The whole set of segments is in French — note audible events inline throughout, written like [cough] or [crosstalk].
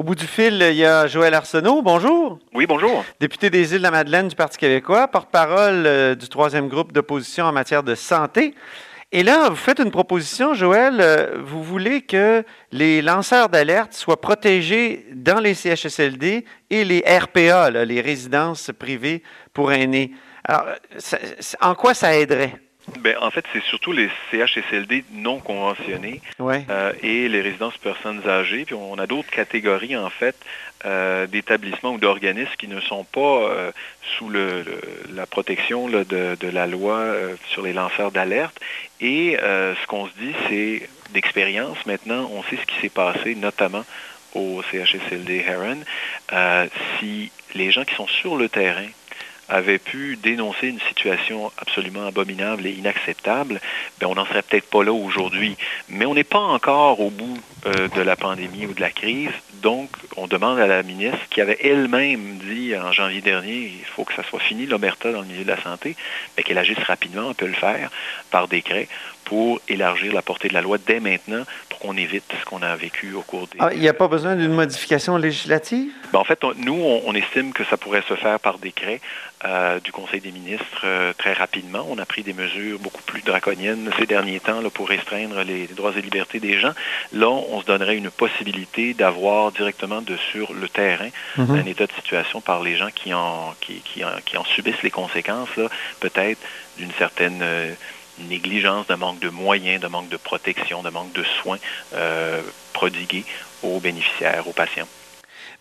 Au bout du fil, il y a Joël Arsenault. Bonjour. Oui, bonjour. Député des îles de la Madeleine du Parti québécois, porte-parole euh, du troisième groupe d'opposition en matière de santé. Et là, vous faites une proposition, Joël. euh, Vous voulez que les lanceurs d'alerte soient protégés dans les CHSLD et les RPA, là, les résidences privées pour aînés. Alors, ça- en quoi ça aiderait? Ben, en fait, c'est surtout les CHSLD non conventionnés Ouais. euh, et les résidences personnes âgées. Puis on a d'autres catégories, en fait, euh, d'établissements ou d'organismes qui ne sont pas euh, sous le, le- la protection là, de, de la loi sur les lanceurs d'alerte. Et ce qu'on se dit, c'est d'expérience. Maintenant, on sait ce qui s'est passé, notamment au CHSLD Heron. Si les gens qui sont sur le terrain avaient pu dénoncer une situation absolument abominable et inacceptable, ben on n'en serait peut-être pas là aujourd'hui. Mais on n'est pas encore au bout euh, de la pandémie ou de la crise, donc on demande à la ministre, qui avait elle-même dit en janvier dernier, il faut que ça soit fini l'omerta dans le milieu de la santé, ben, qu'elle agisse rapidement, on peut le faire par décret pour élargir la portée de la loi dès maintenant pour qu'on évite ce qu'on a vécu au cours des... Ah, il n'y a pas besoin d'une modification législative? Ben, en fait, on- nous, on, on estime que ça pourrait se faire par décret euh, du Conseil des ministres euh, très rapidement. On a pris des mesures beaucoup plus draconiennes ces derniers temps là, pour restreindre les droits et libertés des gens. Là, on se donnerait une possibilité d'avoir directement de sur le terrain Mhm. un état de situation par les gens qui en, qui, qui en, qui en subissent les conséquences, peut-être d'une certaine euh, négligence, de manque de moyens, de manque de protection, de manque de soins euh, prodigués aux bénéficiaires, aux patients.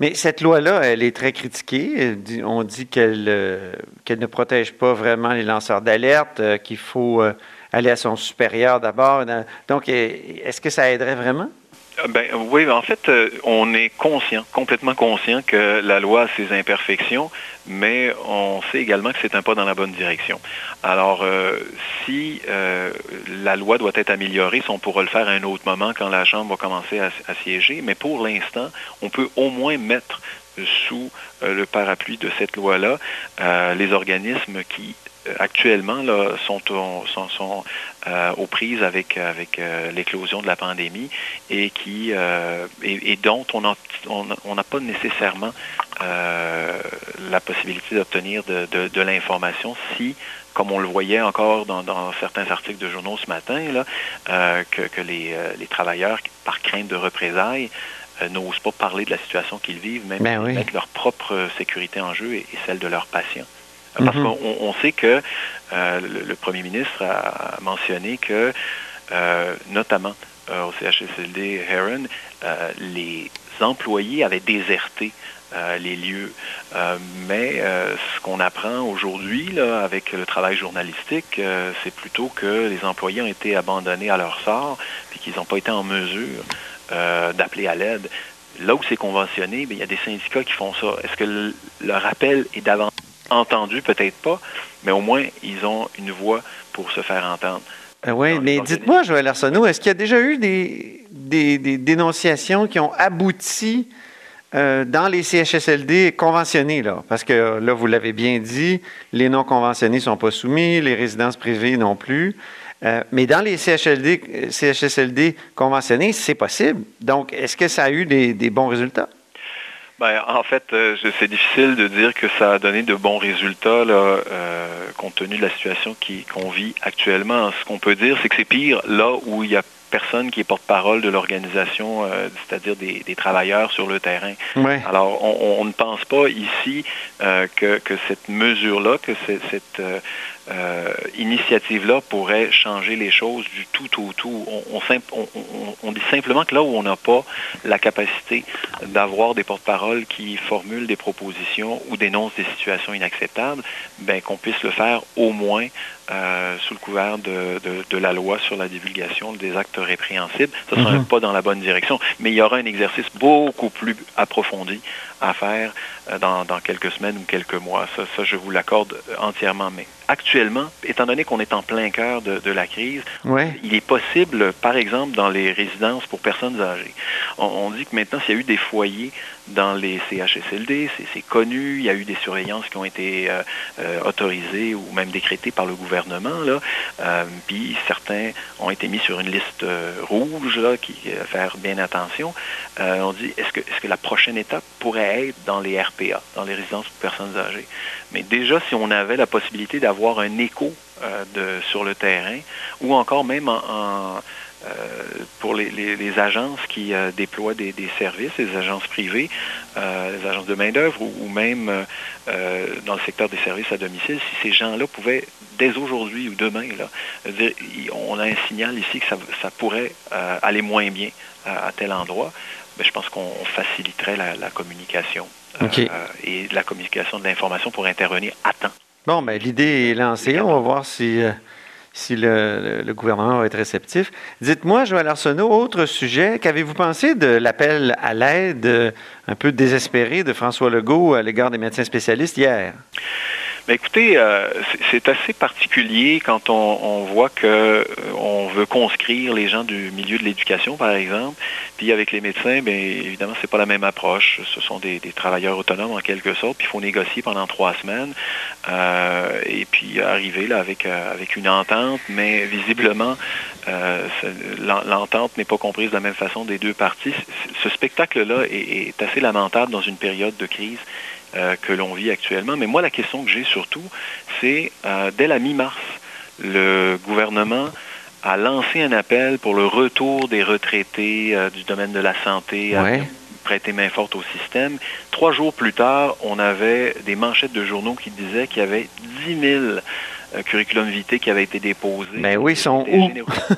Mais cette loi-là, elle est très critiquée. On dit qu'elle euh, qu'elle ne protège pas vraiment les lanceurs d'alerte, euh, qu'il faut aller à son supérieur d'abord. Donc, est-ce que ça aiderait vraiment? Euh, Ben, oui, en fait, euh, on est conscient, complètement conscient que la loi a ses imperfections, mais on sait également que c'est un pas dans la bonne direction. Alors, euh, si la loi doit être améliorée, on pourra le faire à un autre moment quand la Chambre va commencer à, siéger, mais pour l'instant, on peut au moins mettre sous le parapluie de cette loi-là les organismes qui actuellement là, sont, sont, sont, euh, aux prises avec, avec euh, l'éclosion de la pandémie et, qui, euh, et, et dont on n'a on, on n'a pas nécessairement euh, la possibilité d'obtenir de, de, de l'information si, comme on le voyait encore dans, dans certains articles de journaux ce matin, là, euh, que, que les, euh, les travailleurs, par crainte de représailles, euh, n'osent pas parler de la situation qu'ils vivent, même Ben oui. mettre leur propre sécurité en jeu et, et celle de leurs patients. Parce Mhm. qu'on on sait que euh, le, le premier ministre a mentionné que, euh, notamment euh, au CHSLD Heron, les employés avaient déserté euh, les lieux. Euh, mais euh, ce qu'on apprend aujourd'hui là, avec le travail journalistique, c'est plutôt que les employés ont été abandonnés à leur sort puis qu'ils n'ont pas été en mesure d'appeler à l'aide. Là où c'est conventionné, bien, il y a des syndicats qui font ça. Est-ce que le, leur appel est davantage entendu? Peut-être pas, mais au moins, ils ont une voix pour se faire entendre. Euh, oui, mais dites-moi, Joël Arsenault, est-ce qu'il y a déjà eu des, des, des dénonciations qui ont abouti euh, dans les CHSLD conventionnés? Là? Parce que là, vous l'avez bien dit, les non conventionnés ne sont pas soumis, les résidences privées non plus. Euh, mais dans les CHLD, euh, CHSLD conventionnés, c'est possible. Donc, est-ce que ça a eu des, des bons résultats? Ben, en fait, euh, c'est difficile de dire que ça a donné de bons résultats euh, compte tenu de la situation qu'on vit actuellement. Ce qu'on peut dire, c'est que c'est pire là où il y a personne qui est porte-parole de l'organisation, euh, c'est-à-dire des, des travailleurs sur le terrain. Oui. Alors, on, ne pense pas ici euh, que, que cette mesure-là, que cette, euh, initiative-là pourrait changer les choses du tout au tout. On, on, dit simplement que là où on n'a pas la capacité d'avoir des porte-paroles qui formulent des propositions ou dénoncent des situations inacceptables, ben, qu'on puisse le faire au moins sous le couvert de, de, la loi sur la divulgation des actes répréhensibles. Ce sera un mhm. pas dans la bonne direction, mais il y aura un exercice beaucoup plus approfondi à faire euh, dans, dans, quelques semaines ou quelques mois. Ça, ça je vous l'accorde entièrement. Mais actuellement, étant donné qu'on est en plein cœur de, de la crise, il est possible, par exemple, dans les résidences pour personnes âgées, on, on dit que maintenant, s'il y a eu des foyers dans les CHSLD, c'est connu, il y a eu des surveillances qui ont été euh, euh, autorisées ou même décrétées par le gouvernement, là, euh, puis certains ont été mis sur une liste rouge, là, qui faire bien attention. on dit, est-ce que, est -ce que la prochaine étape pourrait être dans les RPA, dans les résidences pour personnes âgées? Mais déjà, si on avait la possibilité d'avoir un écho de, sur le terrain, ou encore même en euh, pour les, les, agences qui euh, déploient des, des, services, les agences privées, euh, les agences de main-d'œuvre ou, même dans le secteur des services à domicile, si ces gens-là pouvaient, dès aujourd'hui ou demain, là, dire, on a un signal ici que ça, ça pourrait aller moins bien à, tel endroit, mais ben, je pense qu'on faciliterait la, la communication et la communication de l'information pour intervenir à temps. Bon, ben, l'idée est lancée. On va voir si si le, gouvernement va être réceptif. Dites-moi, Joël Arsenault, autre sujet, qu'avez-vous pensé de l'appel à l'aide euh, un peu désespéré de François Legault à l'égard des médecins spécialistes hier? Ben, écoutez, euh, c'est assez particulier quand on, voit que euh, on veut conscrire les gens du milieu de l'éducation, par exemple. Puis avec les médecins, bien évidemment, c'est pas la même approche. Ce sont des, travailleurs autonomes en quelque sorte. Puis il faut négocier pendant trois semaines euh, et puis arriver là avec avec une entente, mais visiblement l'entente n'est pas comprise de la même façon des deux parties. Ce spectacle-là est assez lamentable dans une période de crise. Euh, que l'on vit actuellement. Mais moi, la question que j'ai surtout, c'est euh, dès la mi-mars, le gouvernement a lancé un appel pour le retour des retraités euh, du domaine de la santé à prêter main forte au système. Trois jours plus tard, on avait des manchettes de journaux qui disaient qu'il y avait 10 000 curriculum vitae qui avait été déposé. Mais ben oui, sont où?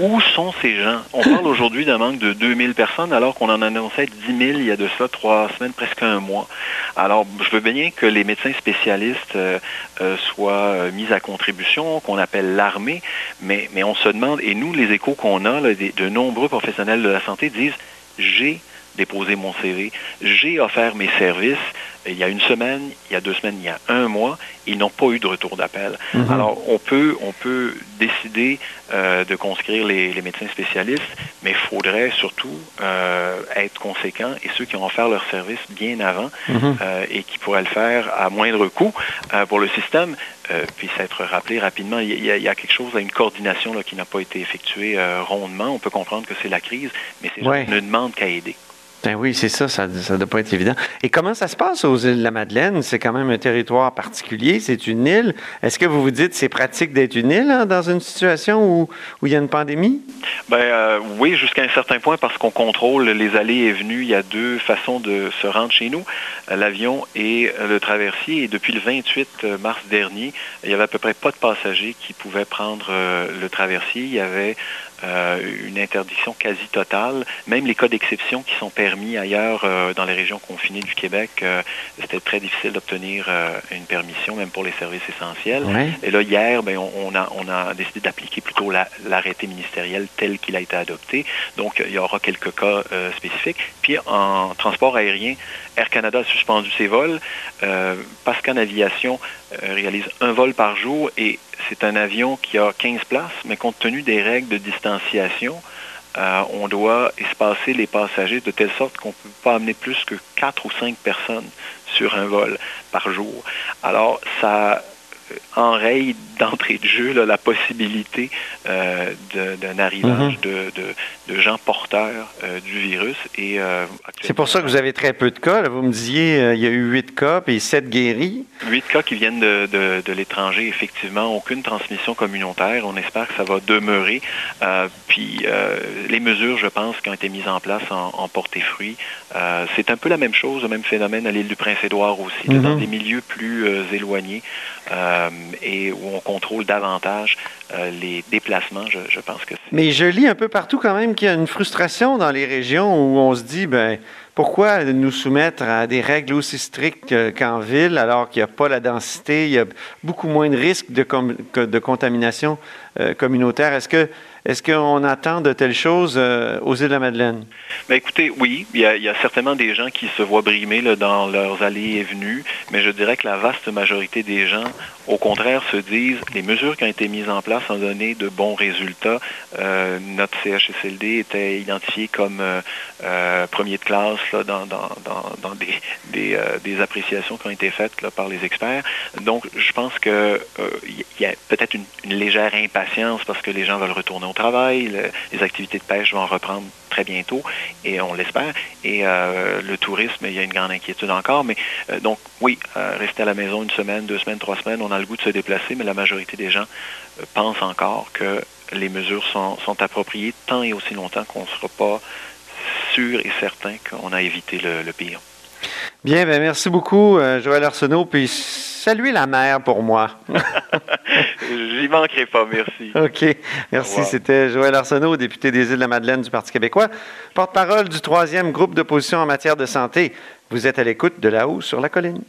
où sont ces gens? On parle aujourd'hui d'un manque de 2000 personnes alors qu'on en annonçait 10 000 il y a de ça trois semaines, presque un mois. Alors, je veux bien que les médecins spécialistes euh, euh, soient euh, mis à contribution, qu'on appelle l'armée, mais, mais on se demande, et nous, les échos qu'on a, de nombreux professionnels de la santé disent, j'ai déposé mon CV, j'ai offert mes services, il y a une semaine, il y a deux semaines, il y a un mois, ils n'ont pas eu de retour d'appel. Mhm. Alors, on peut, on peut décider euh, de conscrire les, les, médecins spécialistes, mais il faudrait surtout euh, être conséquent et ceux qui ont offert leur service bien avant mhm. euh, et qui pourraient le faire à moindre coût euh, pour le système, euh, puissent être rappelés rapidement. Il y, a, il y, a, quelque chose, une coordination là, qui n'a pas été effectuée rondement. On peut comprendre que c'est la crise, mais c'est ouais. une demande qu'à aider. Ben oui, c'est ça, ça ne doit pas être évident. Et comment ça se passe aux îles de la Madeleine? C'est quand même un territoire particulier, c'est une île. Est-ce que vous vous dites c'est pratique d'être une île hein, dans une situation où, où, il y a une pandémie? Ben euh, oui, jusqu'à un certain point parce qu'on contrôle les allées et venues. Il y a deux façons de se rendre chez nous, l'avion et le traversier. Et depuis le 28 mars dernier, il y avait à peu près pas de passagers qui pouvaient prendre euh, le traversier. Il y avait euh, une interdiction quasi totale. Même les cas d'exception qui sont permis ailleurs euh, dans les régions confinées du Québec, euh, c'était très difficile d'obtenir une permission, même pour les services essentiels. Et là, hier, ben, on, a, on a décidé d'appliquer plutôt l'arrêté ministériel tel qu'il a été adopté. Donc, il y aura quelques cas spécifiques. Puis, en transport aérien, Air Canada a suspendu ses vols. Pascan Aviation réalise un vol par jour et c'est un avion qui a 15 places, mais compte tenu des règles de distanciation, euh, on doit espacer les passagers de telle sorte qu'on ne peut pas amener plus que 4 ou 5 personnes sur un vol par jour. Alors, ça euh, enraye d'entrée de jeu là, la possibilité euh, d'un arrivage mhm. de, de gens porteurs euh, du virus. Et c'est pour ça que vous avez très peu de cas. Vous me disiez il y a eu huit cas puis sept guéris. Huit cas qui viennent de, de, de l'étranger, effectivement, aucune transmission communautaire. On espère que ça va demeurer. puis les mesures, je pense, qui ont été mises en place en, en porté fruit. c'est un peu la même chose, le même phénomène à l'île du Prince-Édouard aussi, dans mhm. des milieux plus éloignés et où on contrôle davantage euh, les déplacements, je, pense que Mais je lis un peu partout quand même qu'il y a une frustration dans les régions où on se dit, ben pourquoi nous soumettre à des règles aussi strictes qu'en ville alors qu'il n'y a pas la densité, il y a beaucoup moins de risques de, contamination euh, communautaire? Est-ce que est-ce qu'on attend de telles choses euh, aux îles de la Madeleine? Bien, écoutez, oui, il y, a, certainement des gens qui se voient brimer dans leurs allées et venues, mais je dirais que la vaste majorité des gens, au contraire, se disent les mesures qui ont été mises en place ont donné de bons résultats. Euh, notre CHSLD était identifié comme euh, premier de classe dans, des, appréciations qui ont été faites par les experts. Donc, je pense qu'il y a peut-être une, une légère impatience parce que les gens veulent retourner au travail, les activités de pêche vont reprendre très bientôt, et on l'espère. Et euh, le tourisme, il y a une grande inquiétude encore. Mais euh, donc, oui, euh, rester à la maison une semaine, deux semaines, trois semaines, on a le goût de se déplacer, mais la majorité des gens pensent encore que les mesures sont, appropriées tant et aussi longtemps qu'on ne sera pas sûr et certain qu'on a évité le, pire. Bien, ben merci beaucoup, Joël Arsenault. Puis saluez la mer pour moi. [laughs] J'y manquerai pas, merci. OK. Merci. C'était Joël Arsenault, député des Îles-de-la-Madeleine du Parti québécois, porte-parole du troisième groupe d'opposition en matière de santé. Vous êtes à l'écoute de là-haut sur la colline.